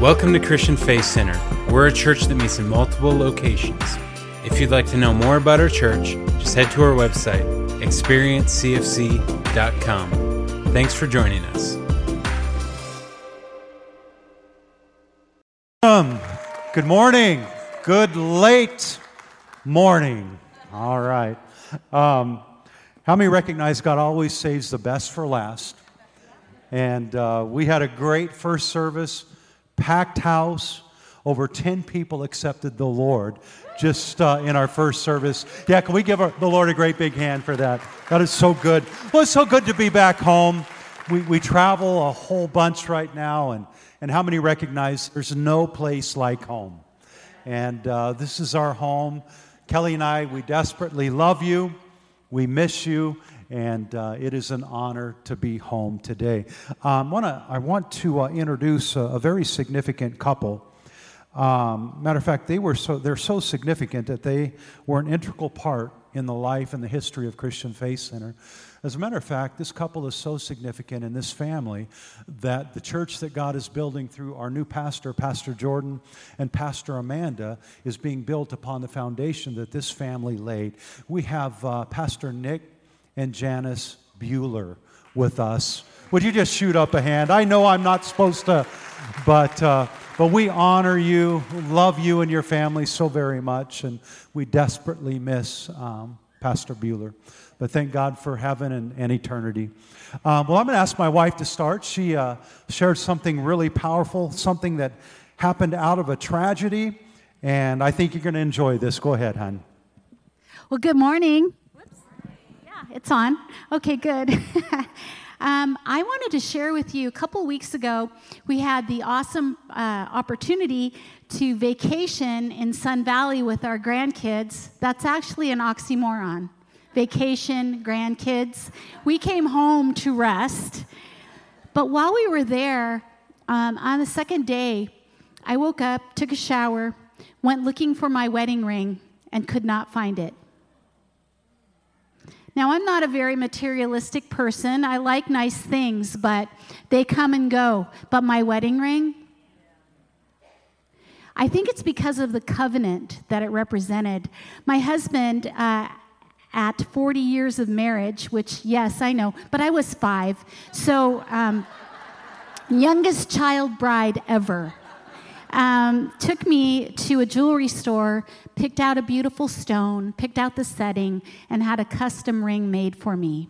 Welcome to Christian Faith Center. We're a church that meets in multiple locations. If you'd like to know more about our church, just head to our website, experiencecfc.com. Thanks for joining us. Um, good morning. Good late morning. All right. Um, how many recognize God always saves the best for last? And uh, we had a great first service, packed house. Over 10 people accepted the Lord just uh, in our first service. Yeah, can we give our, the Lord a great big hand for that? That is so good. Well, it's so good to be back home. We, we travel a whole bunch right now, and, and how many recognize there's no place like home? And uh, this is our home. Kelly and I, we desperately love you. We miss you, and uh, it is an honor to be home today. Um, wanna, I want to uh, introduce a, a, very significant couple. Um, matter of fact, they were so, they're so significant that they were an integral part in the life and the history of Christian Faith Center. As a matter of fact, this couple is so significant in this family that the church that God is building through our new pastor, Pastor Jordan, and Pastor Amanda, is being built upon the foundation that this family laid. We have uh, Pastor Nick and Janice Bueller with us. Would you just shoot up a hand? I know I'm not supposed to, but. Uh, but we honor you, love you and your family so very much, and we desperately miss um, Pastor Bueller. But thank God for heaven and, and eternity. Um, well, I'm going to ask my wife to start. She uh, shared something really powerful, something that happened out of a tragedy, and I think you're going to enjoy this. Go ahead, hon. Well, good morning. Yeah, it's on. Okay, good. Um, I wanted to share with you a couple weeks ago, we had the awesome uh, opportunity to vacation in Sun Valley with our grandkids. That's actually an oxymoron vacation, grandkids. We came home to rest. But while we were there, um, on the second day, I woke up, took a shower, went looking for my wedding ring, and could not find it. Now, I'm not a very materialistic person. I like nice things, but they come and go. But my wedding ring, I think it's because of the covenant that it represented. My husband, uh, at 40 years of marriage, which, yes, I know, but I was five. So, um, youngest child bride ever um, took me to a jewelry store, picked out a beautiful stone, picked out the setting, and had a custom ring made for me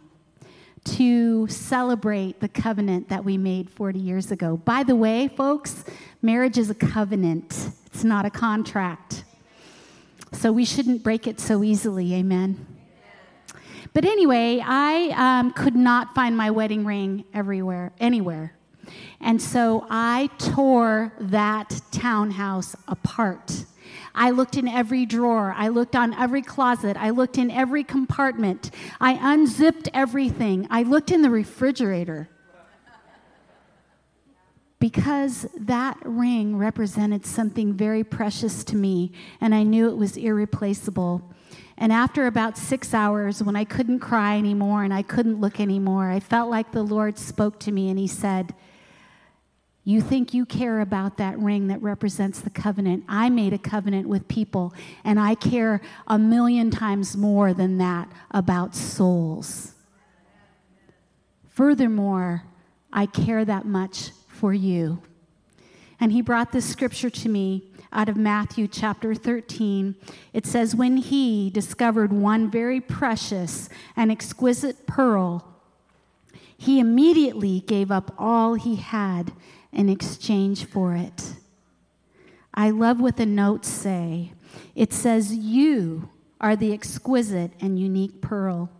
to celebrate the covenant that we made 40 years ago. By the way, folks, marriage is a covenant, it's not a contract. So we shouldn't break it so easily, amen. But anyway, I um, could not find my wedding ring everywhere, anywhere. And so I tore that townhouse apart. I looked in every drawer. I looked on every closet. I looked in every compartment. I unzipped everything. I looked in the refrigerator. Because that ring represented something very precious to me, and I knew it was irreplaceable. And after about six hours, when I couldn't cry anymore and I couldn't look anymore, I felt like the Lord spoke to me and He said, you think you care about that ring that represents the covenant. I made a covenant with people, and I care a million times more than that about souls. Furthermore, I care that much for you. And he brought this scripture to me out of Matthew chapter 13. It says, When he discovered one very precious and exquisite pearl, he immediately gave up all he had in exchange for it. I love what the notes say. It says, You are the exquisite and unique pearl.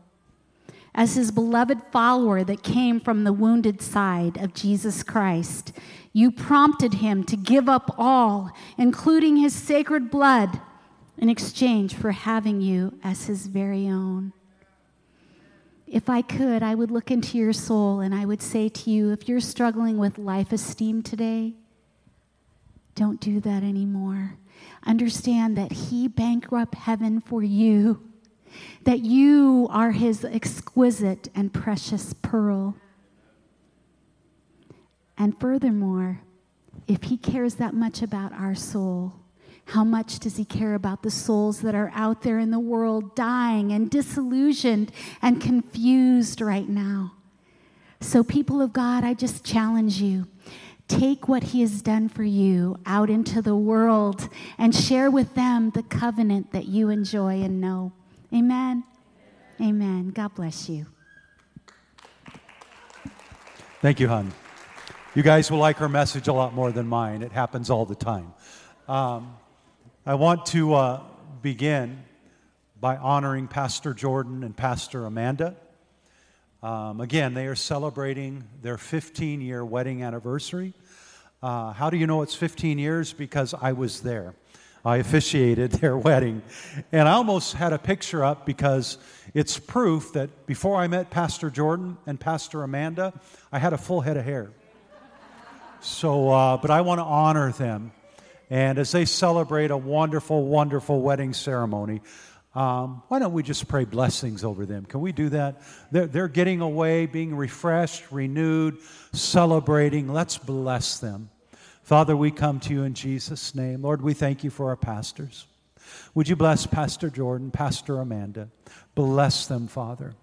As his beloved follower that came from the wounded side of Jesus Christ, you prompted him to give up all, including his sacred blood, in exchange for having you as his very own. If I could, I would look into your soul and I would say to you if you're struggling with life esteem today, don't do that anymore. Understand that He bankrupt heaven for you, that you are His exquisite and precious pearl. And furthermore, if He cares that much about our soul, how much does He care about the souls that are out there in the world dying and disillusioned and confused right now? So, people of God, I just challenge you. Take what he has done for you out into the world and share with them the covenant that you enjoy and know. Amen. Amen. God bless you. Thank you, hon. You guys will like her message a lot more than mine. It happens all the time. Um, I want to uh, begin by honoring Pastor Jordan and Pastor Amanda. Um, again, they are celebrating their 15 year wedding anniversary. Uh, how do you know it's 15 years? Because I was there. I officiated their wedding. And I almost had a picture up because it's proof that before I met Pastor Jordan and Pastor Amanda, I had a full head of hair. So, uh, but I want to honor them. And as they celebrate a wonderful, wonderful wedding ceremony, um, why don't we just pray blessings over them? Can we do that? They're, they're getting away, being refreshed, renewed, celebrating. Let's bless them. Father, we come to you in Jesus' name. Lord, we thank you for our pastors. Would you bless Pastor Jordan, Pastor Amanda? Bless them, Father.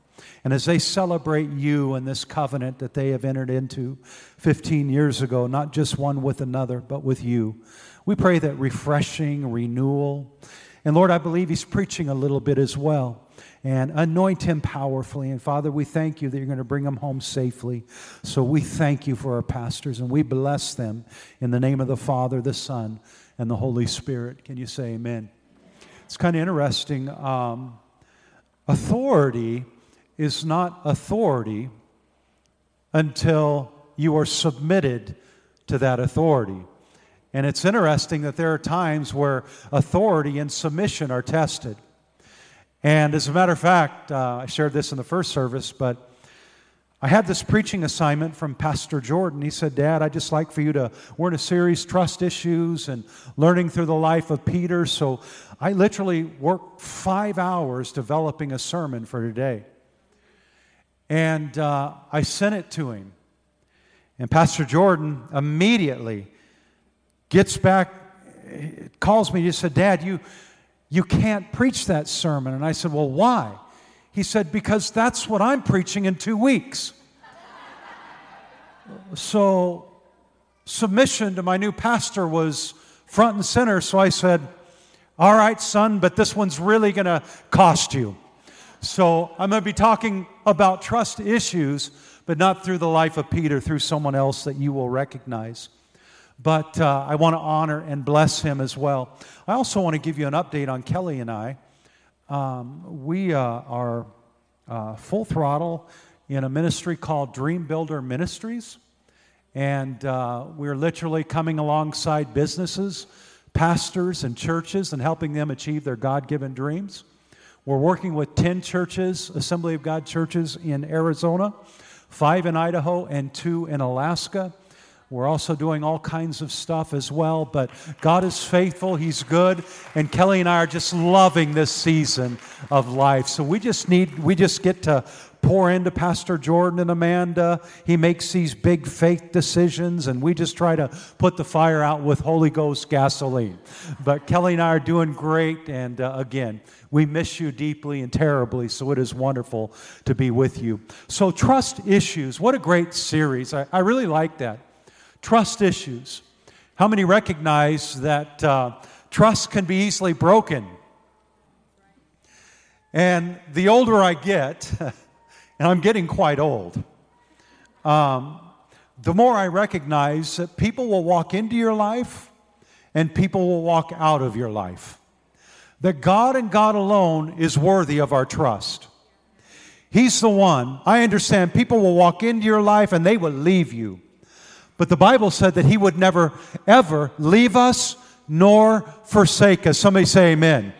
And as they celebrate you and this covenant that they have entered into 15 years ago, not just one with another, but with you, we pray that refreshing, renewal, and Lord, I believe he's preaching a little bit as well. And anoint him powerfully. And Father, we thank you that you're going to bring him home safely. So we thank you for our pastors and we bless them in the name of the Father, the Son, and the Holy Spirit. Can you say amen? It's kind of interesting. Um, authority is not authority until you are submitted to that authority. And it's interesting that there are times where authority and submission are tested. And as a matter of fact, uh, I shared this in the first service, but I had this preaching assignment from Pastor Jordan. He said, Dad, I'd just like for you to, we're in a series, Trust Issues and Learning Through the Life of Peter. So I literally worked five hours developing a sermon for today. And uh, I sent it to him. And Pastor Jordan immediately gets back, calls me, he said, Dad, you, you can't preach that sermon. And I said, Well, why? He said, Because that's what I'm preaching in two weeks. so, submission to my new pastor was front and center. So I said, All right, son, but this one's really going to cost you. So I'm going to be talking about trust issues, but not through the life of Peter, through someone else that you will recognize but uh, I want to honor and bless him as well. I also want to give you an update on Kelly and I. Um, we uh, are uh, full throttle in a ministry called Dream Builder Ministries, and uh, we're literally coming alongside businesses, pastors, and churches and helping them achieve their God given dreams. We're working with 10 churches, Assembly of God churches in Arizona, five in Idaho, and two in Alaska. We're also doing all kinds of stuff as well, but God is faithful. He's good. And Kelly and I are just loving this season of life. So we just need, we just get to pour into Pastor Jordan and Amanda. He makes these big faith decisions, and we just try to put the fire out with Holy Ghost gasoline. But Kelly and I are doing great. And uh, again, we miss you deeply and terribly, so it is wonderful to be with you. So, trust issues. What a great series. I, I really like that. Trust issues. How many recognize that uh, trust can be easily broken? And the older I get, and I'm getting quite old, um, the more I recognize that people will walk into your life and people will walk out of your life. That God and God alone is worthy of our trust. He's the one. I understand people will walk into your life and they will leave you. But the Bible said that He would never, ever leave us nor forsake us. Somebody say amen.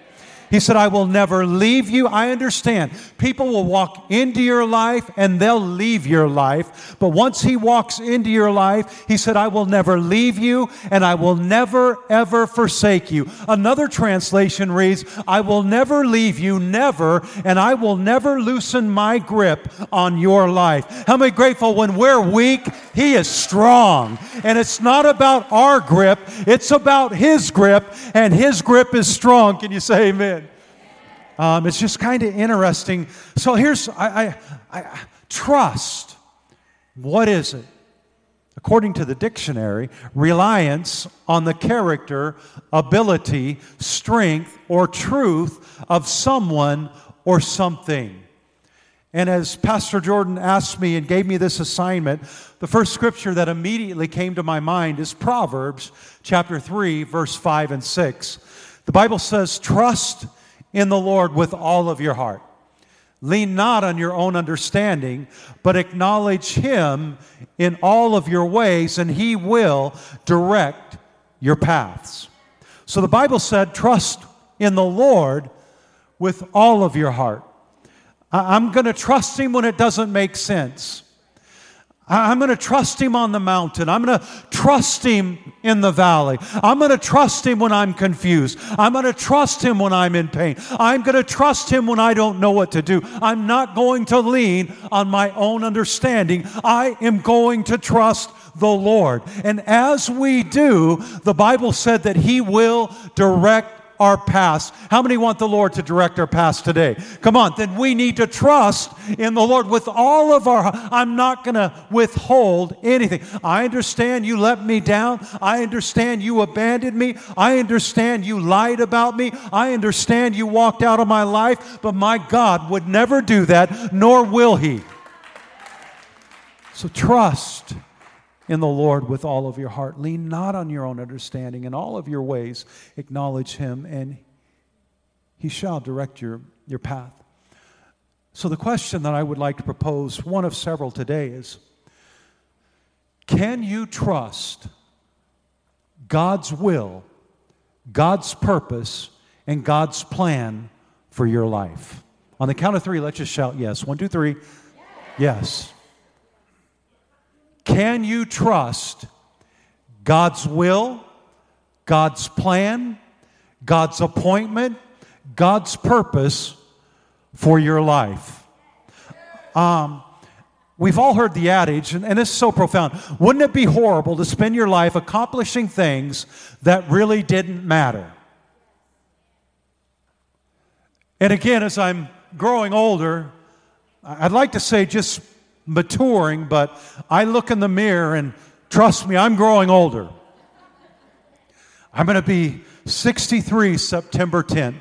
He said, I will never leave you. I understand. People will walk into your life and they'll leave your life. But once He walks into your life, He said, I will never leave you and I will never, ever forsake you. Another translation reads, I will never leave you, never, and I will never loosen my grip on your life. How many grateful when we're weak, He is strong. And it's not about our grip, it's about His grip, and His grip is strong. Can you say amen? Um, it's just kind of interesting. So here's I, I, I, trust. What is it? According to the dictionary, reliance on the character, ability, strength, or truth of someone or something. And as Pastor Jordan asked me and gave me this assignment, the first scripture that immediately came to my mind is Proverbs chapter 3, verse 5 and 6. The Bible says, Trust in the Lord with all of your heart. Lean not on your own understanding, but acknowledge Him in all of your ways, and He will direct your paths. So the Bible said, Trust in the Lord with all of your heart. I'm going to trust Him when it doesn't make sense. I'm going to trust him on the mountain. I'm going to trust him in the valley. I'm going to trust him when I'm confused. I'm going to trust him when I'm in pain. I'm going to trust him when I don't know what to do. I'm not going to lean on my own understanding. I am going to trust the Lord. And as we do, the Bible said that he will direct our past. How many want the Lord to direct our past today? Come on, then we need to trust in the Lord with all of our I'm not going to withhold anything. I understand you let me down. I understand you abandoned me. I understand you lied about me. I understand you walked out of my life, but my God would never do that, nor will he. So trust in the Lord with all of your heart. Lean not on your own understanding. In all of your ways, acknowledge Him, and He shall direct your, your path. So, the question that I would like to propose, one of several today, is Can you trust God's will, God's purpose, and God's plan for your life? On the count of three, let's just shout yes. One, two, three. Yes. Can you trust God's will, God's plan, God's appointment, God's purpose for your life? Um, we've all heard the adage, and, and is so profound. Wouldn't it be horrible to spend your life accomplishing things that really didn't matter? And again, as I'm growing older, I'd like to say just maturing, but I look in the mirror and trust me, I'm growing older. I'm going to be 63 September 10th.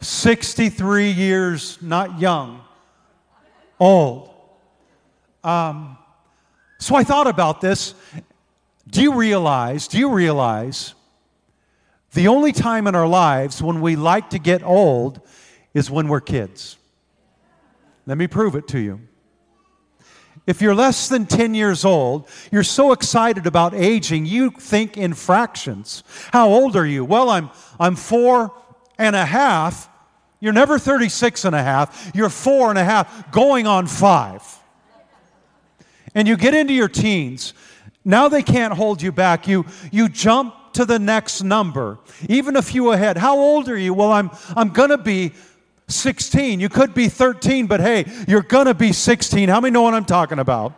63 years, not young, old. Um, so I thought about this. Do you realize, do you realize the only time in our lives when we like to get old is when we're kids? Let me prove it to you. If you're less than 10 years old, you're so excited about aging, you think in fractions. How old are you? Well, I'm, I'm four and a half. You're never 36 and a half. You're four and a half, going on five. And you get into your teens. Now they can't hold you back. You, you jump to the next number, even a few ahead. How old are you? Well, I'm, I'm going to be 16. You could be 13, but hey, you're going to be 16. How many know what I'm talking about?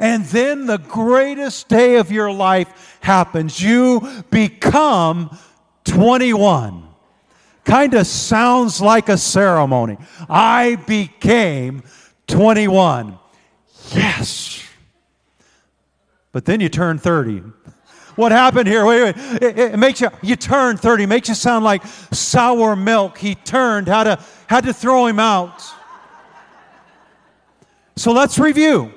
And then the greatest day of your life happens. You become 21. Kind of sounds like a ceremony. I became 21. Yes. But then you turn 30. What happened here? Wait, wait. It, it, makes you, you turn 30, makes you sound like sour milk. He turned, had to, had to throw him out. So let's review.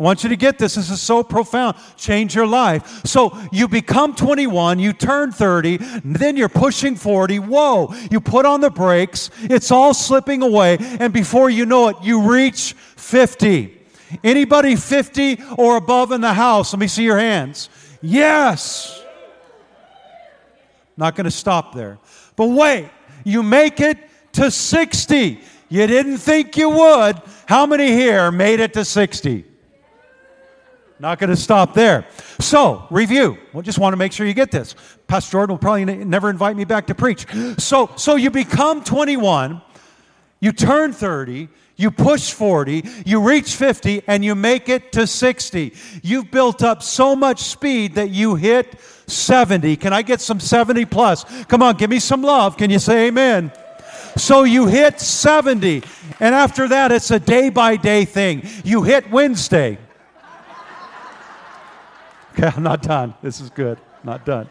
I want you to get this. This is so profound. Change your life. So you become 21, you turn 30, then you're pushing 40. Whoa, you put on the brakes, it's all slipping away, and before you know it, you reach 50. Anybody 50 or above in the house? Let me see your hands. Yes. Not going to stop there. But wait, you make it to 60. You didn't think you would. How many here made it to 60? Not going to stop there. So, review. We just want to make sure you get this. Pastor Jordan will probably never invite me back to preach. So, so you become 21. you turn 30, you push 40, you reach 50, and you make it to 60. You've built up so much speed that you hit 70. Can I get some 70 plus? Come on, give me some love. Can you say amen? So you hit 70, and after that, it's a day by day thing. You hit Wednesday. Okay, I'm not done. This is good. Not done.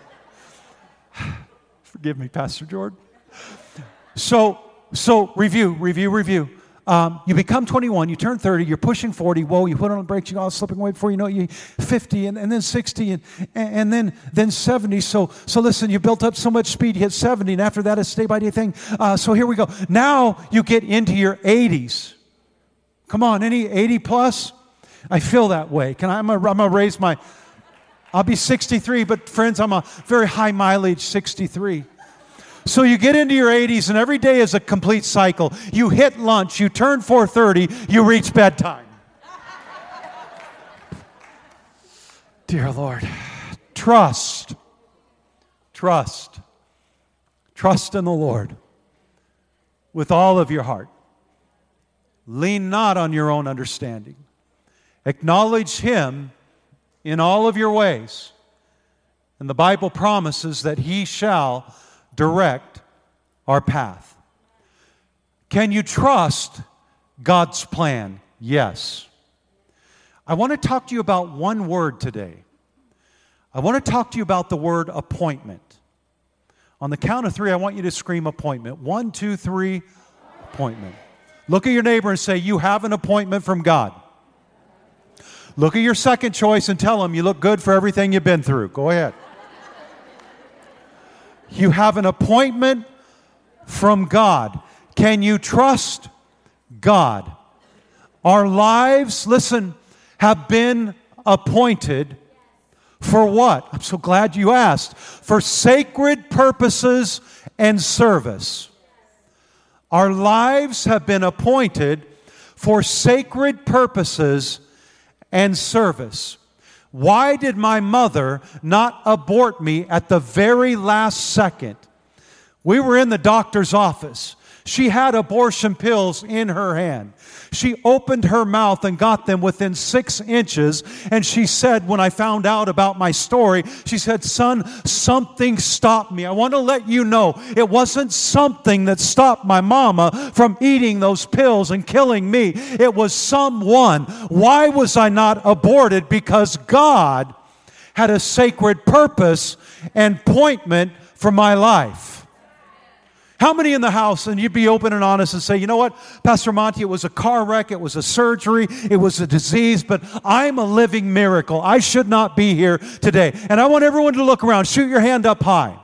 Forgive me, Pastor Jordan. So, so review, review, review. Um, you become 21, you turn 30, you're pushing 40. Whoa, you put on the brakes, you're all slipping away before you know it, you 50, and, and then 60, and, and then, then 70. So, so listen, you built up so much speed, you hit 70, and after that, it's day by day thing. Uh, so here we go. Now you get into your 80s. Come on, any 80 plus? I feel that way. Can I, I'm going to raise my, I'll be 63, but friends, I'm a very high mileage 63. So you get into your 80s and every day is a complete cycle. You hit lunch, you turn 4:30, you reach bedtime. Dear Lord, trust. Trust. Trust in the Lord with all of your heart. Lean not on your own understanding. Acknowledge him in all of your ways. And the Bible promises that he shall direct our path. Can you trust God's plan? Yes. I want to talk to you about one word today. I want to talk to you about the word appointment. On the count of three, I want you to scream appointment. One, two, three, appointment. Look at your neighbor and say, You have an appointment from God. Look at your second choice and tell him you look good for everything you've been through. Go ahead. You have an appointment from God. Can you trust God? Our lives, listen, have been appointed for what? I'm so glad you asked. For sacred purposes and service. Our lives have been appointed for sacred purposes and service. Why did my mother not abort me at the very last second? We were in the doctor's office. She had abortion pills in her hand. She opened her mouth and got them within six inches. And she said, when I found out about my story, she said, Son, something stopped me. I want to let you know it wasn't something that stopped my mama from eating those pills and killing me. It was someone. Why was I not aborted? Because God had a sacred purpose and appointment for my life. How many in the house, and you'd be open and honest and say, you know what, Pastor Monty, it was a car wreck, it was a surgery, it was a disease, but I'm a living miracle. I should not be here today. And I want everyone to look around, shoot your hand up high.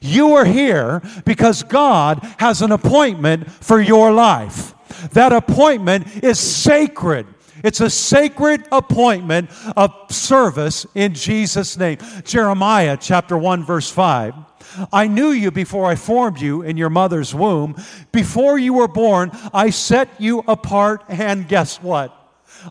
You are here because God has an appointment for your life. That appointment is sacred. It's a sacred appointment of service in Jesus' name. Jeremiah chapter 1, verse 5. I knew you before I formed you in your mother's womb. Before you were born, I set you apart, and guess what?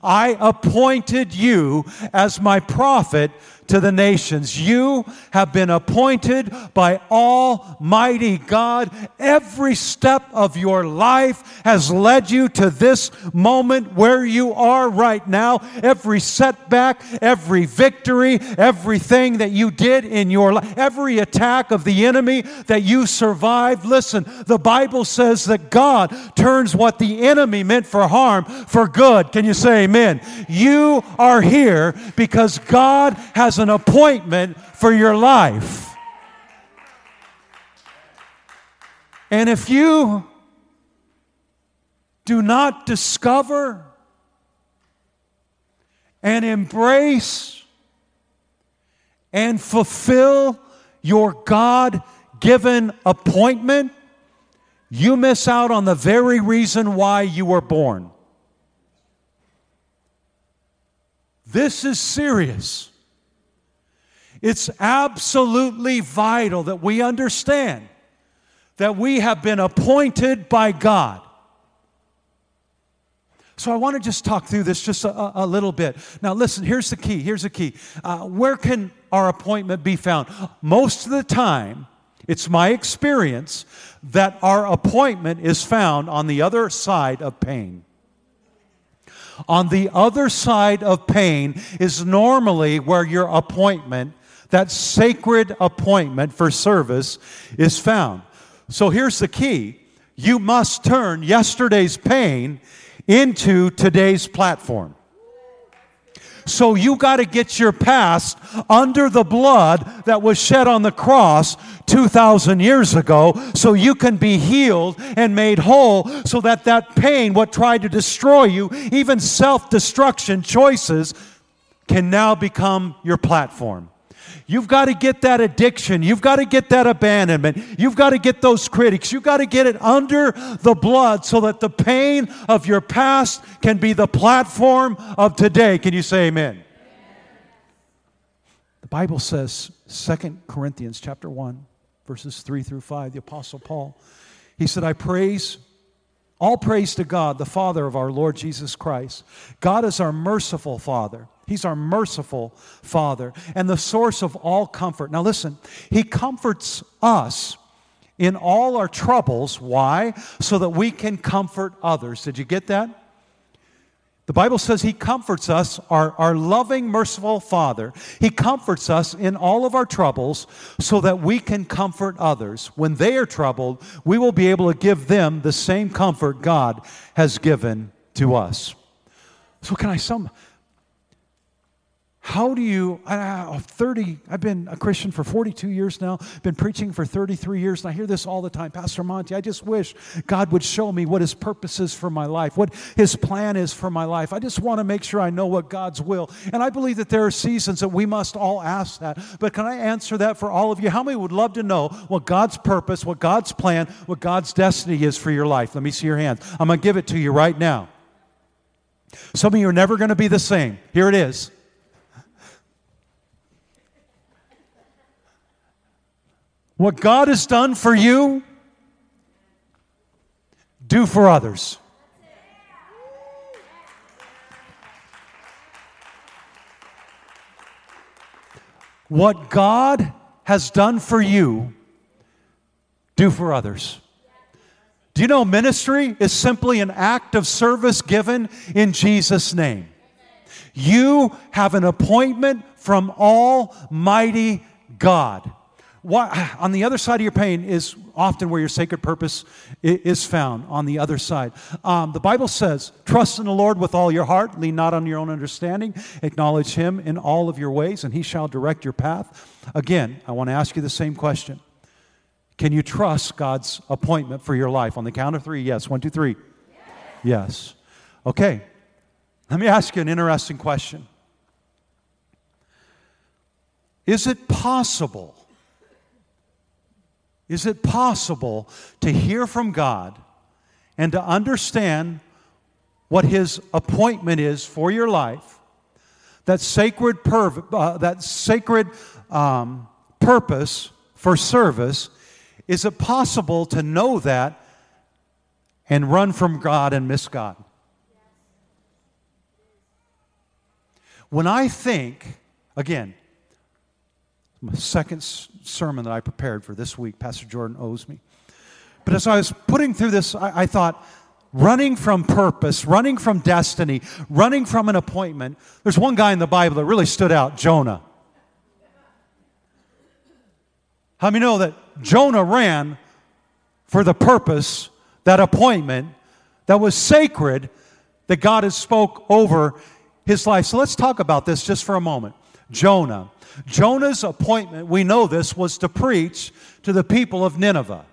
I appointed you as my prophet to the nations. You have been appointed by Almighty God. Every step of your life has led you to this moment where you are right now. Every setback, every victory, everything that you did in your life, every attack of the enemy that you survived. Listen, the Bible says that God turns what the enemy meant for harm for good. Can you say amen? You are here because God has an appointment for your life. And if you do not discover and embrace and fulfill your God given appointment, you miss out on the very reason why you were born. This is serious. It's absolutely vital that we understand that we have been appointed by God. So I want to just talk through this just a, a little bit. Now, listen, here's the key. Here's the key. Uh, where can our appointment be found? Most of the time, it's my experience that our appointment is found on the other side of pain. On the other side of pain is normally where your appointment, that sacred appointment for service, is found. So here's the key you must turn yesterday's pain into today's platform. So you got to get your past under the blood that was shed on the cross 2,000 years ago so you can be healed and made whole so that that pain, what tried to destroy you, even self destruction choices, can now become your platform. You've got to get that addiction. You've got to get that abandonment. You've got to get those critics. You've got to get it under the blood so that the pain of your past can be the platform of today. Can you say amen? The Bible says, 2 Corinthians chapter 1, verses 3 through 5, the Apostle Paul, he said, I praise all praise to God, the Father of our Lord Jesus Christ. God is our merciful Father. He's our merciful Father and the source of all comfort. Now, listen, He comforts us in all our troubles. Why? So that we can comfort others. Did you get that? The Bible says He comforts us, our, our loving, merciful Father. He comforts us in all of our troubles so that we can comfort others. When they are troubled, we will be able to give them the same comfort God has given to us. So, can I sum? How do you, uh, 30, I've been a Christian for 42 years now, been preaching for 33 years, and I hear this all the time. Pastor Monty, I just wish God would show me what His purpose is for my life, what His plan is for my life. I just want to make sure I know what God's will. And I believe that there are seasons that we must all ask that. But can I answer that for all of you? How many would love to know what God's purpose, what God's plan, what God's destiny is for your life? Let me see your hands. I'm going to give it to you right now. Some of you are never going to be the same. Here it is. What God has done for you, do for others. What God has done for you, do for others. Do you know ministry is simply an act of service given in Jesus' name? You have an appointment from Almighty God. On the other side of your pain is often where your sacred purpose is found, on the other side. Um, the Bible says, Trust in the Lord with all your heart, lean not on your own understanding, acknowledge Him in all of your ways, and He shall direct your path. Again, I want to ask you the same question Can you trust God's appointment for your life? On the count of three, yes. One, two, three. Yes. yes. Okay. Let me ask you an interesting question Is it possible? Is it possible to hear from God and to understand what His appointment is for your life, that sacred, perv- uh, that sacred um, purpose for service? Is it possible to know that and run from God and miss God? When I think, again, my second sermon that I prepared for this week, Pastor Jordan owes me. But as I was putting through this, I, I thought, running from purpose, running from destiny, running from an appointment. There's one guy in the Bible that really stood out Jonah. How many know that Jonah ran for the purpose, that appointment that was sacred that God has spoke over his life? So let's talk about this just for a moment. Jonah. Jonah's appointment, we know this, was to preach to the people of Nineveh.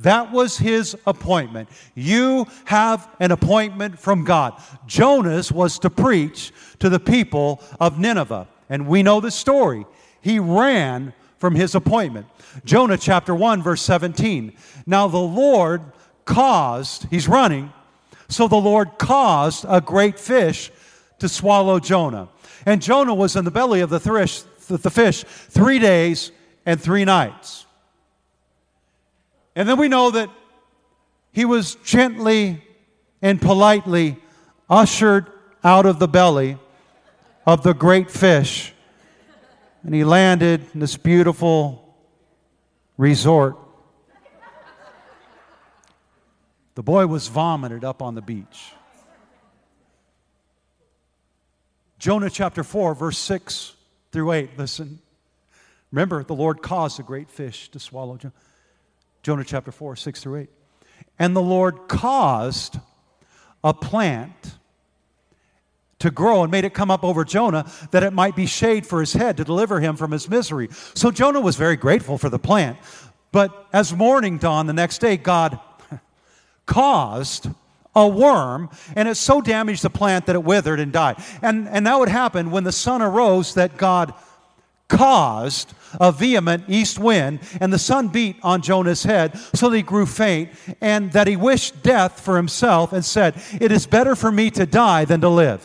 That was his appointment. You have an appointment from God. Jonah's was to preach to the people of Nineveh. And we know the story. He ran from his appointment. Jonah chapter 1, verse 17. Now the Lord caused, he's running, so the Lord caused a great fish to swallow Jonah. And Jonah was in the belly of the fish, the fish three days and three nights. And then we know that he was gently and politely ushered out of the belly of the great fish. And he landed in this beautiful resort. The boy was vomited up on the beach. Jonah chapter 4, verse 6 through 8. Listen. Remember, the Lord caused a great fish to swallow Jonah. Jonah chapter 4, 6 through 8. And the Lord caused a plant to grow and made it come up over Jonah that it might be shade for his head to deliver him from his misery. So Jonah was very grateful for the plant. But as morning dawned the next day, God caused a worm, and it so damaged the plant that it withered and died. And, and that would happen when the sun arose that God caused a vehement east wind, and the sun beat on Jonah's head so that he grew faint, and that he wished death for himself and said, It is better for me to die than to live.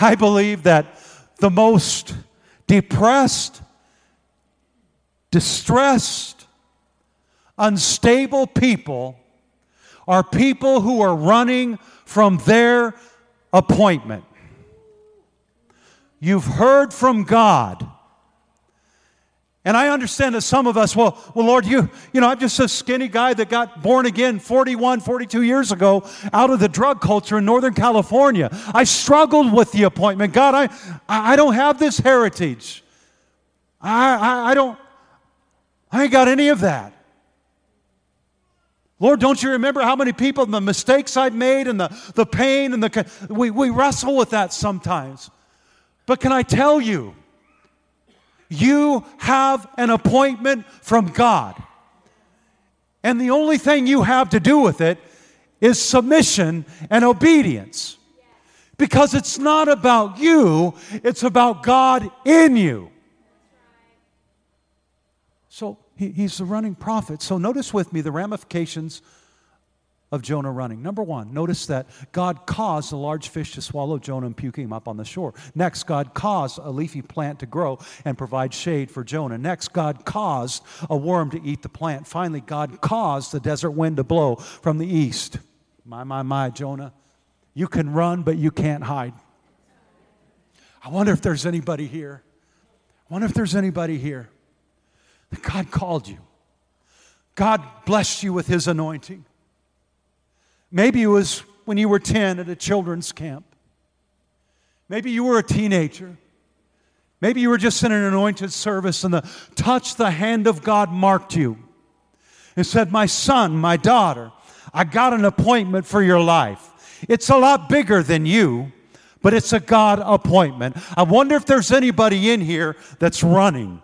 I believe that the most depressed, distressed, unstable people are people who are running from their appointment. You've heard from God. And I understand that some of us, well, well, Lord, you, you know, I'm just a skinny guy that got born again 41, 42 years ago out of the drug culture in Northern California. I struggled with the appointment. God, I, I don't have this heritage. I, I, I don't, I ain't got any of that. Lord, don't you remember how many people and the mistakes I've made and the, the pain and the. We, we wrestle with that sometimes. But can I tell you, you have an appointment from God. And the only thing you have to do with it is submission and obedience. Because it's not about you, it's about God in you. So he, he's the running prophet. So notice with me the ramifications of Jonah running. Number one, notice that God caused a large fish to swallow Jonah and puke him up on the shore. Next, God caused a leafy plant to grow and provide shade for Jonah. Next, God caused a worm to eat the plant. Finally, God caused the desert wind to blow from the east. My, my, my, Jonah, you can run, but you can't hide. I wonder if there's anybody here. I wonder if there's anybody here God called you. God blessed you with His anointing. Maybe it was when you were 10 at a children's camp. Maybe you were a teenager. Maybe you were just in an anointed service and the touch the hand of God marked you and said, My son, my daughter, I got an appointment for your life. It's a lot bigger than you, but it's a God appointment. I wonder if there's anybody in here that's running.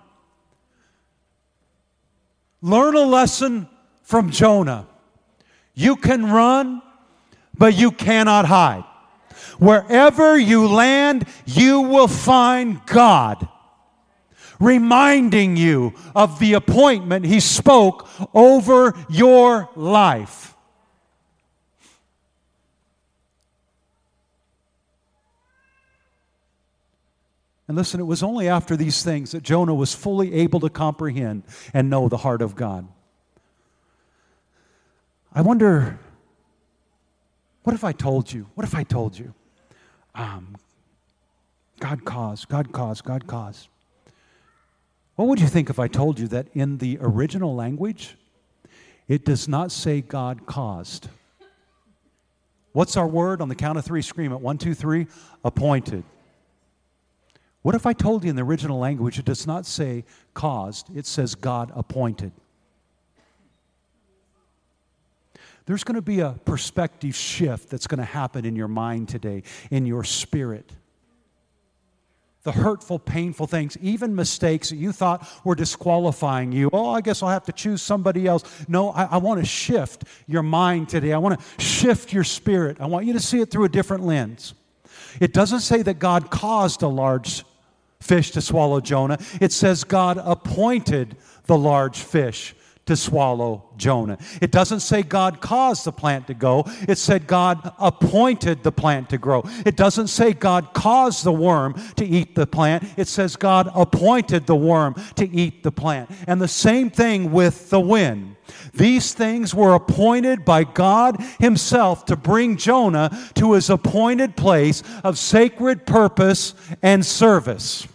Learn a lesson from Jonah. You can run, but you cannot hide. Wherever you land, you will find God reminding you of the appointment He spoke over your life. And listen, it was only after these things that Jonah was fully able to comprehend and know the heart of God. I wonder, what if I told you? What if I told you? Um, God caused, God caused, God caused. What would you think if I told you that in the original language, it does not say God caused? What's our word on the count of three? Scream it. One, two, three. Appointed. What if I told you in the original language it does not say caused, it says God appointed? There's going to be a perspective shift that's going to happen in your mind today, in your spirit. The hurtful, painful things, even mistakes that you thought were disqualifying you. Oh, I guess I'll have to choose somebody else. No, I, I want to shift your mind today. I want to shift your spirit. I want you to see it through a different lens. It doesn't say that God caused a large fish to swallow Jonah. It says God appointed the large fish to swallow Jonah. It doesn't say God caused the plant to go. It said God appointed the plant to grow. It doesn't say God caused the worm to eat the plant. It says God appointed the worm to eat the plant. And the same thing with the wind. These things were appointed by God Himself to bring Jonah to his appointed place of sacred purpose and service.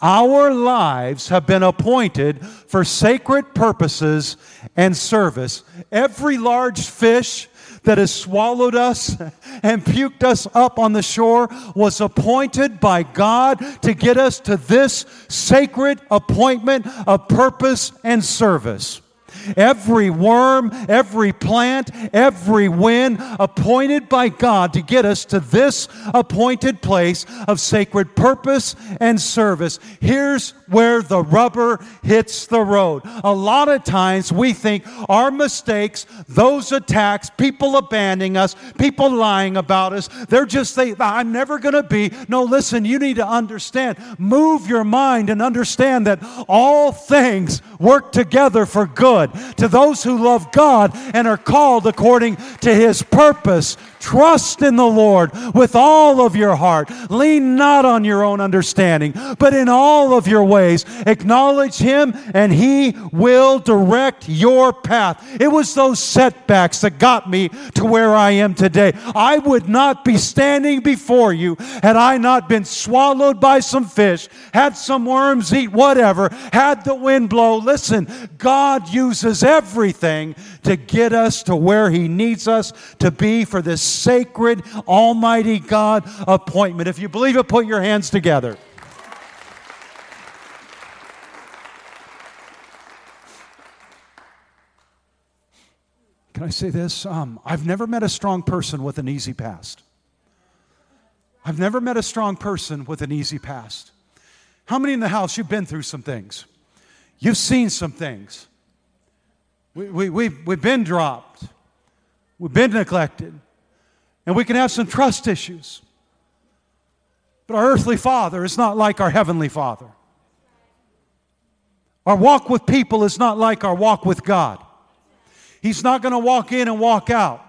Our lives have been appointed for sacred purposes and service. Every large fish that has swallowed us and puked us up on the shore was appointed by God to get us to this sacred appointment of purpose and service. Every worm, every plant, every wind appointed by God to get us to this appointed place of sacred purpose and service. Here's where the rubber hits the road. A lot of times we think our mistakes, those attacks, people abandoning us, people lying about us, they're just, they, I'm never going to be. No, listen, you need to understand. Move your mind and understand that all things work together for good to those who love God and are called according to his purpose. Trust in the Lord with all of your heart. Lean not on your own understanding, but in all of your ways acknowledge him and he will direct your path. It was those setbacks that got me to where I am today. I would not be standing before you had I not been swallowed by some fish, had some worms eat whatever, had the wind blow. Listen, God uses everything to get us to where he needs us to be for this sacred, almighty God appointment. If you believe it, put your hands together. Can I say this? Um, I've never met a strong person with an easy past. I've never met a strong person with an easy past. How many in the house, you've been through some things? You've seen some things. We, we, we've, we've been dropped. We've been neglected. And we can have some trust issues. But our earthly father is not like our heavenly father. Our walk with people is not like our walk with God. He's not going to walk in and walk out.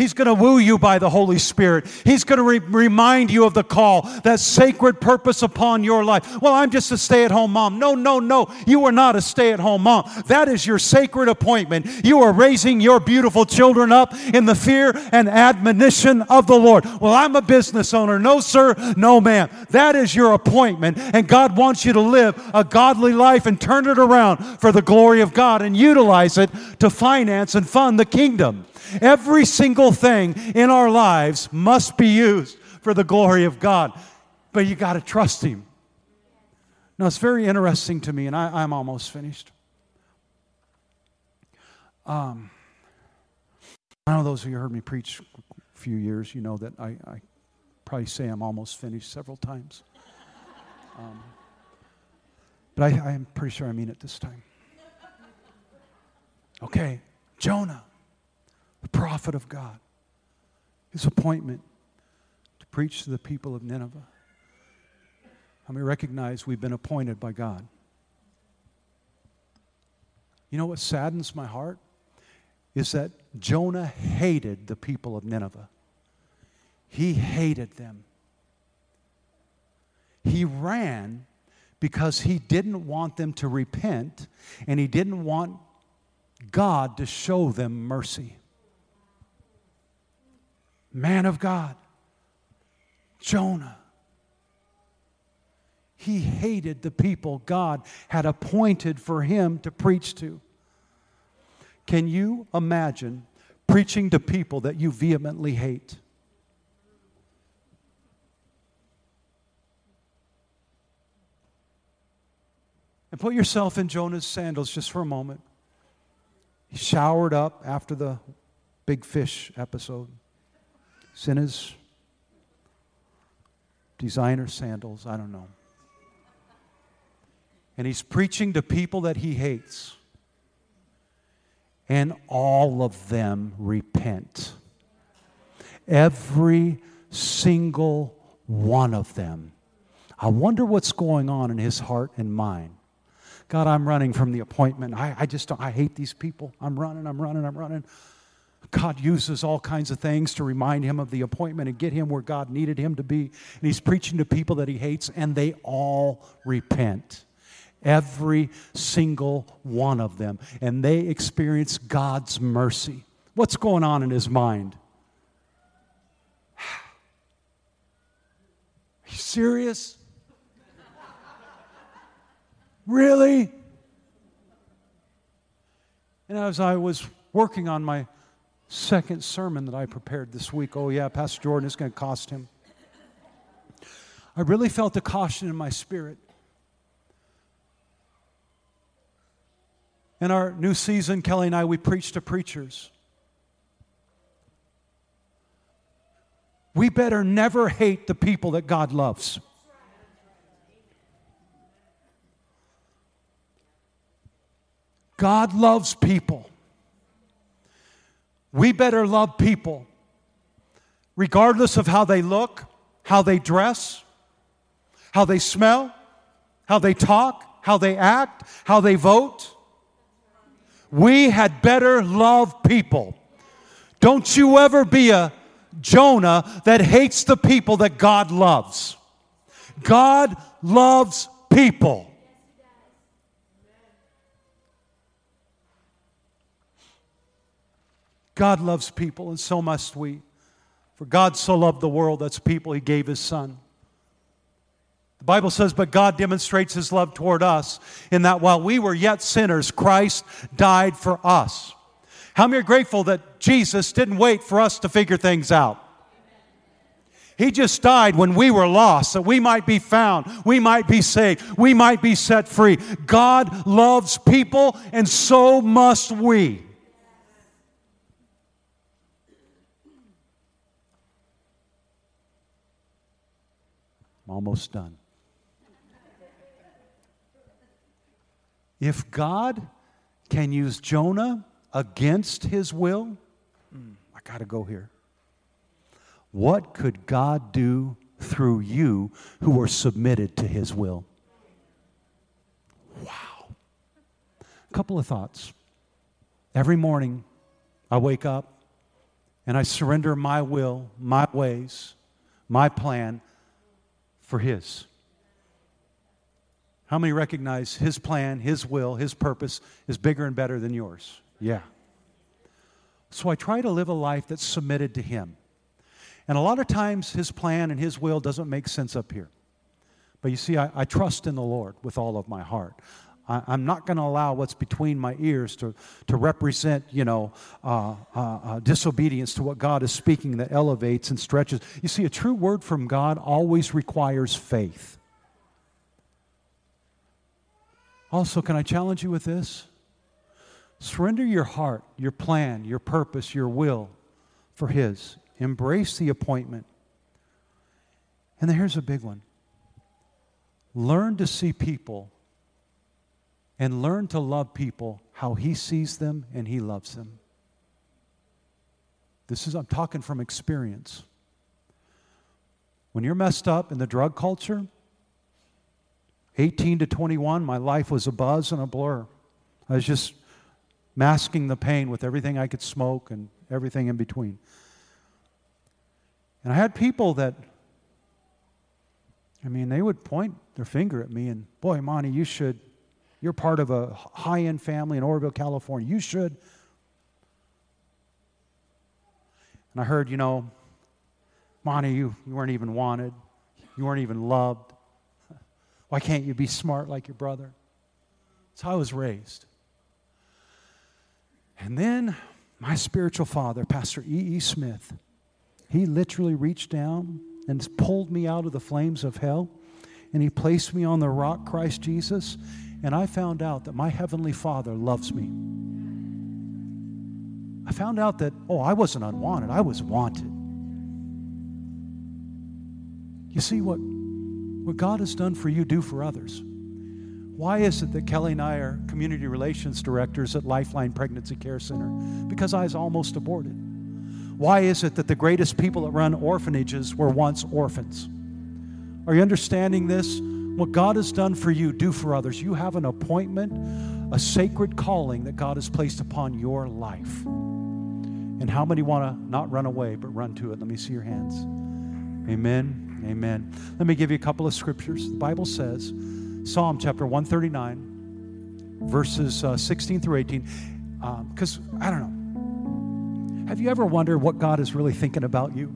He's going to woo you by the Holy Spirit. He's going to re- remind you of the call, that sacred purpose upon your life. Well, I'm just a stay at home mom. No, no, no. You are not a stay at home mom. That is your sacred appointment. You are raising your beautiful children up in the fear and admonition of the Lord. Well, I'm a business owner. No, sir. No, ma'am. That is your appointment. And God wants you to live a godly life and turn it around for the glory of God and utilize it to finance and fund the kingdom. Every single thing in our lives must be used for the glory of God. But you got to trust Him. Now, it's very interesting to me, and I, am almost finished. Um, I know those of you who heard me preach a few years, you know that I, I probably say I'm almost finished several times. Um, but I, I am pretty sure I mean it this time. Okay, Jonah the prophet of God, his appointment to preach to the people of Nineveh. How many recognize we've been appointed by God? You know what saddens my heart? Is that Jonah hated the people of Nineveh. He hated them. He ran because he didn't want them to repent and he didn't want God to show them mercy man of God, Jonah. He hated the people God had appointed for him to preach to. Can you imagine preaching to people that you vehemently hate? And put yourself in Jonah's sandals just for a moment. He showered up after the big fish episode in his designer sandals, I don't know. And he's preaching to people that he hates. And all of them repent. Every single one of them. I wonder what's going on in his heart and mind. God, I'm running from the appointment. I, I just don't. I hate these people. I'm running, I'm running, I'm running. God uses all kinds of things to remind him of the appointment and get him where God needed him to be. And he's preaching to people that he hates, and they all repent. Every single one of them. And they experience God's mercy. What's going on in his mind? Are you serious? Really? And as I was working on my second sermon that I prepared this week, oh, yeah, Pastor Jordan is going to cost him. I really felt the caution in my spirit. In our new season, Kelly and I, we preach to preachers. We better never hate the people that God loves. God loves people. We better love people, regardless of how they look, how they dress, how they smell, how they talk, how they act, how they vote. We had better love people. Don't you ever be a Jonah that hates the people that God loves. God loves people. God loves people, and so must we. For God so loved the world, that's people, He gave His Son. The Bible says, But God demonstrates His love toward us in that while we were yet sinners, Christ died for us. How many are grateful that Jesus didn't wait for us to figure things out? He just died when we were lost, that we might be found, we might be saved, we might be set free. God loves people, and so must we. Almost done. If God can use Jonah against his will, I got to go here. What could God do through you who are submitted to his will? Wow. A couple of thoughts. Every morning, I wake up and I surrender my will, my ways, my plan for His. How many recognize His plan, His will, His purpose is bigger and better than yours? Yeah. So I try to live a life that's submitted to Him. And a lot of times His plan and His will doesn't make sense up here. But you see, I, I trust in the Lord with all of my heart. I, am not going to allow what's between my ears to, to represent, you know, uh, uh, uh, disobedience to what God is speaking that elevates and stretches. You see, a true word from God always requires faith. Also, can I challenge you with this? Surrender your heart, your plan, your purpose, your will for His. Embrace the appointment. And then here's a big one learn to see people and learn to love people how He sees them and He loves them. This is, I'm talking from experience. When you're messed up in the drug culture, 18 to 21, my life was a buzz and a blur. I was just masking the pain with everything I could smoke and everything in between. And I had people that, I mean, they would point their finger at me and, boy, Monty, you should you're part of a high end family in Oroville, California. You should. And I heard, you know, Monty, you, you weren't even wanted. You weren't even loved. Why can't you be smart like your brother? That's how I was raised. And then my spiritual father, Pastor E. E. Smith, he literally reached down and pulled me out of the flames of hell and he placed me on the rock, Christ Jesus, and I found out that my Heavenly Father loves me. I found out that, oh, I wasn't unwanted, I was wanted. You see, what, what God has done for you, do for others. Why is it that Kelly and I are community relations directors at Lifeline Pregnancy Care Center? Because I was almost aborted. Why is it that the greatest people that run orphanages were once orphans? Are you understanding this? What God has done for you, do for others. You have an appointment, a sacred calling that God has placed upon your life. And how many want to not run away, but run to it? Let me see your hands. Amen. Amen. Let me give you a couple of scriptures. The Bible says, Psalm chapter 139, verses uh, 16 through 18. Because, um, I don't know. Have you ever wondered what God is really thinking about you?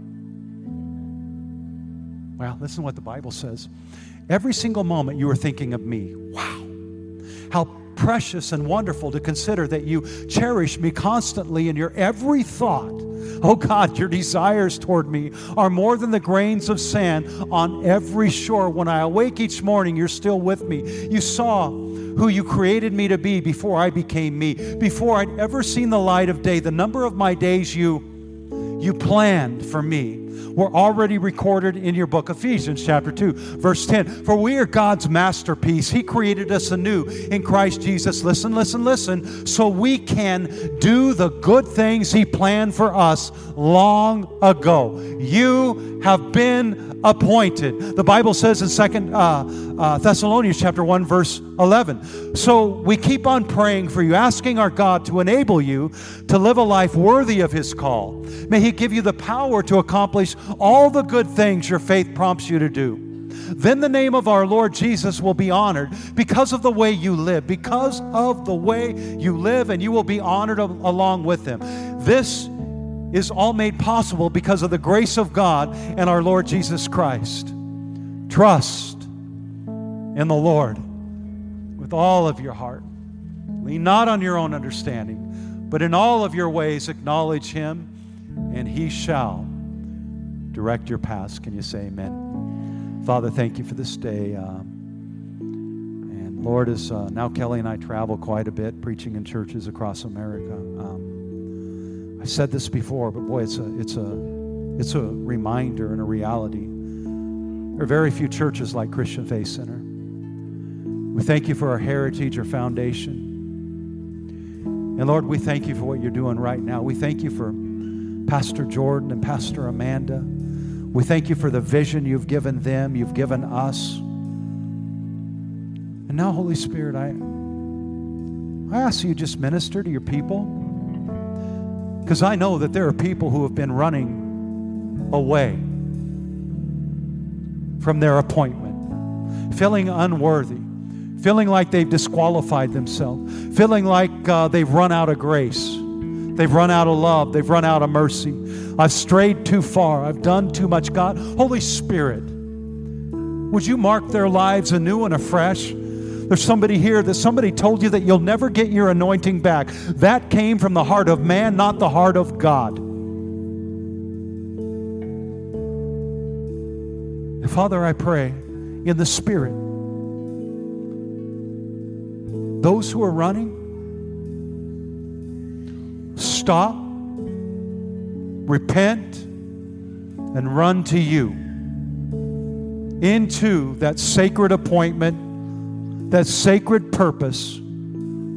Well, listen to what the Bible says. Every single moment you were thinking of me. Wow. How precious and wonderful to consider that you cherish me constantly in your every thought. Oh God, your desires toward me are more than the grains of sand on every shore. When I awake each morning, you're still with me. You saw who you created me to be before I became me, before I'd ever seen the light of day. The number of my days you you planned for me were already recorded in your book, Ephesians chapter 2, verse 10. For we are God's masterpiece. He created us anew in Christ Jesus. Listen, listen, listen. So we can do the good things He planned for us long ago. You have been appointed. The Bible says in Second uh, uh, Thessalonians chapter 1, verse 11. So we keep on praying for you, asking our God to enable you to live a life worthy of His call. May He give you the power to accomplish all the good things your faith prompts you to do. Then the name of our Lord Jesus will be honored because of the way you live, because of the way you live, and you will be honored along with Him. This is all made possible because of the grace of God and our Lord Jesus Christ. Trust in the Lord with all of your heart. Lean not on your own understanding, but in all of your ways acknowledge Him, and He shall direct your paths. Can you say amen? Father, thank you for this day. Um, and Lord, as uh, now Kelly and I travel quite a bit preaching in churches across America. Um, I said this before, but boy, it's a, it's, a, it's a reminder and a reality. There are very few churches like Christian Faith Center. We thank you for our heritage, our foundation. And Lord, we thank you for what you're doing right now. We thank you for Pastor Jordan and Pastor Amanda. We thank you for the vision you've given them, you've given us. And now, Holy Spirit, I, I ask you to just minister to your people. Because I know that there are people who have been running away from their appointment, feeling unworthy feeling like they've disqualified themselves, feeling like uh, they've run out of grace, they've run out of love, they've run out of mercy. I've strayed too far, I've done too much. God, Holy Spirit, would you mark their lives anew and afresh? There's somebody here that somebody told you that you'll never get your anointing back. That came from the heart of man, not the heart of God. Father, I pray in the Spirit those who are running, stop, repent, and run to you into that sacred appointment, that sacred purpose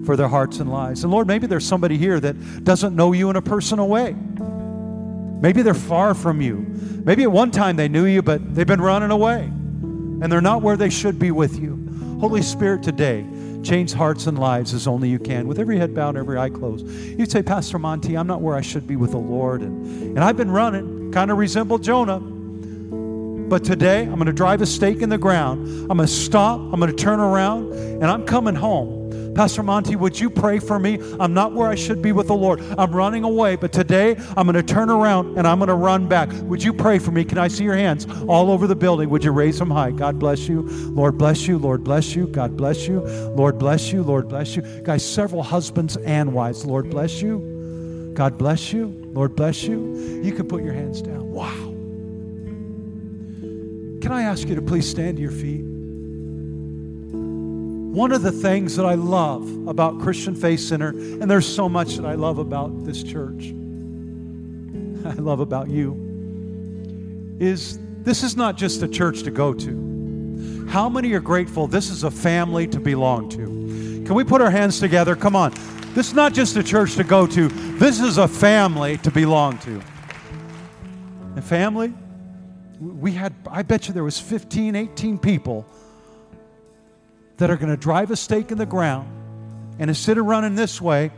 for their hearts and lives. And Lord, maybe there's somebody here that doesn't know you in a personal way. Maybe they're far from you. Maybe at one time they knew you, but they've been running away and they're not where they should be with you. Holy Spirit, today, change hearts and lives as only you can. With every head bowed every eye closed. You'd say, Pastor Monty, I'm not where I should be with the Lord. And, and I've been running, kind of resemble Jonah. But today, I'm going to drive a stake in the ground. I'm going to stop. I'm going to turn around. And I'm coming home. Pastor Monty, would you pray for me? I'm not where I should be with the Lord. I'm running away, but today I'm going to turn around and I'm going to run back. Would you pray for me? Can I see your hands all over the building? Would you raise them high? God bless you. Lord bless you. Lord bless you. God bless you. Lord bless you. Lord bless you. Guys, several husbands and wives. Lord bless you. God bless you. Lord bless you. You can put your hands down. Wow. Can I ask you to please stand to your feet? One of the things that I love about Christian Faith Center, and there's so much that I love about this church, I love about you, is this is not just a church to go to. How many are grateful this is a family to belong to? Can we put our hands together? Come on. This is not just a church to go to, this is a family to belong to. And family, we had, I bet you there was 15, 18 people that are going to drive a stake in the ground, and instead of running this way,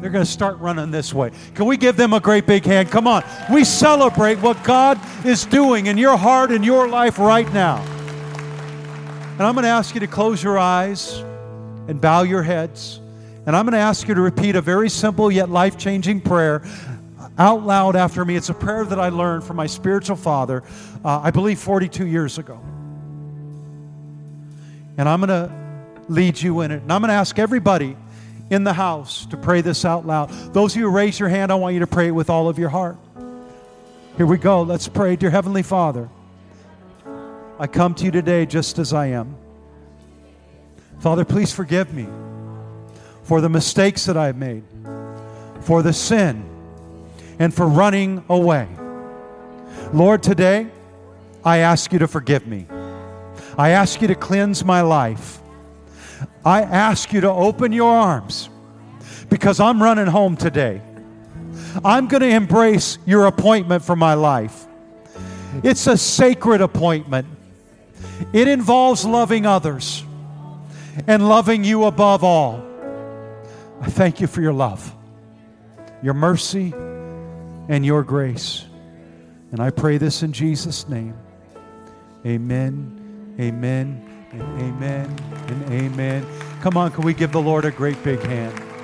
they're going to start running this way. Can we give them a great big hand? Come on. We celebrate what God is doing in your heart and your life right now. And I'm going to ask you to close your eyes and bow your heads. And I'm going to ask you to repeat a very simple yet life changing prayer out loud after me. It's a prayer that I learned from my spiritual father, uh, I believe 42 years ago. And I'm going to lead you in it. And I'm going to ask everybody in the house to pray this out loud. Those of you who raise your hand, I want you to pray it with all of your heart. Here we go. Let's pray. Dear Heavenly Father, I come to you today just as I am. Father, please forgive me for the mistakes that I've made, for the sin, and for running away. Lord, today I ask you to forgive me. I ask you to cleanse my life. I ask you to open your arms because I'm running home today. I'm going to embrace your appointment for my life. It's a sacred appointment. It involves loving others and loving you above all. I thank you for your love, your mercy, and your grace. And I pray this in Jesus' name. Amen, amen, and amen, and amen. Come on, can we give the Lord a great big hand?